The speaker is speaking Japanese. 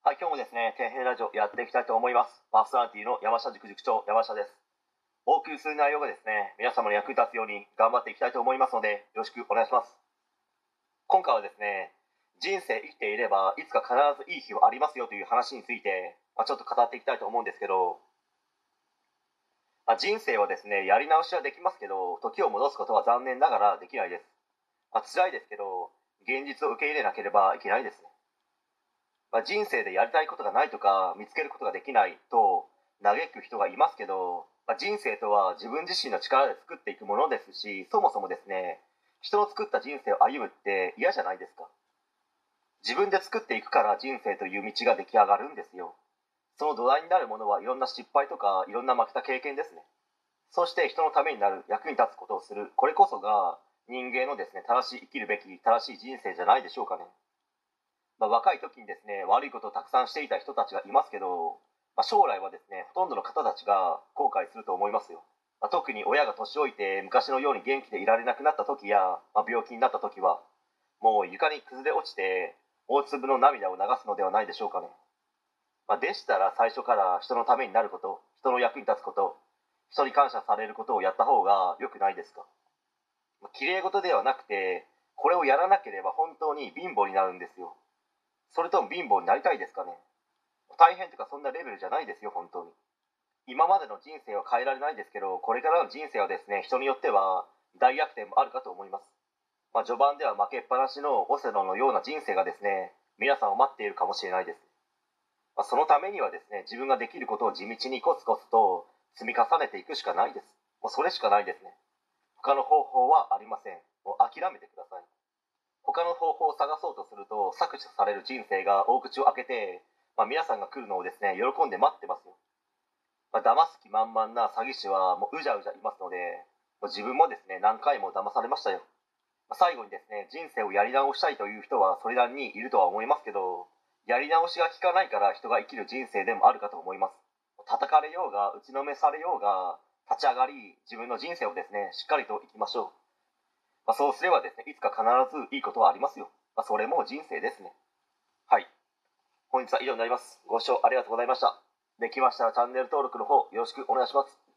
はい、今日もですね、天平ラジオやっていきたいと思います。パーソナリティの山下塾塾長、山下です。お送りする内容がですね、皆様の役に立つように頑張っていきたいと思いますので、よろしくお願いします。今回はですね、人生生きていればいつか必ずいい日はありますよという話について、まあ、ちょっと語っていきたいと思うんですけど、まあ、人生はですね、やり直しはできますけど、時を戻すことは残念ながらできないです。まあ、辛いですけど、現実を受け入れなければいけないですね。まあ、人生でやりたいことがないとか見つけることができないと嘆く人がいますけど、まあ、人生とは自分自身の力で作っていくものですしそもそもですね人の作った人生を歩むって嫌じゃないですか。自分で作っていくから人生という道が出来上がるんですよ。その土台になるものはいろんな失敗とかいろんな負けた経験ですね。そして人のためになる役に立つことをする。これこそが人間のですね正しい生きるべき正しい人生じゃないでしょうかね。まあ、若い時にですね悪いことをたくさんしていた人たちがいますけど、まあ、将来はですねほとんどの方たちが後悔すると思いますよ、まあ、特に親が年老いて昔のように元気でいられなくなった時や、ま病気になった時はもう床に崩れ落ちて大粒の涙を流すのではないでしょうかね、までしたら最初から人のためになること人の役に立つこと人に感謝されることをやった方が良くないですか。綺麗事ではなくてこれをやらなければ本当に貧乏になるんですよ。それとも貧乏になりたいですかね？大変とかそんなレベルじゃないですよ本当に。今までの人生は変えられないですけどこれからの人生はですね人によっては大逆転もあるかと思います、まあ、序盤では負けっぱなしのオセロのような人生がですね皆さんを待っているかもしれないです、まあ、そのためにはですね自分ができることを地道にコツコツと積み重ねていくしかないです。もうそれしかないですね。他の方法はありません。もう諦めてください。他の方法を探そうとすると搾取される人生が大口を開けて、まあ、皆さんが来るのをですね喜んで待ってますよ、まあ、騙す気満々な詐欺師はもううじゃうじゃいますのでもう自分もですね何回も騙されましたよ、まあ、最後にですね人生をやり直したいという人はそれなりにいるとは思いますけどやり直しが効かないから人が生きる人生でもあるかと思います。叩かれようが打ちのめされようが立ち上がり自分の人生をですねしっかりと生きましょう。まあ、そうすればですね、いつか必ずいいことはありますよ。まあ、それも人生ですね。はい。本日は以上になります。ご視聴ありがとうございました。できましたらチャンネル登録の方よろしくお願いします。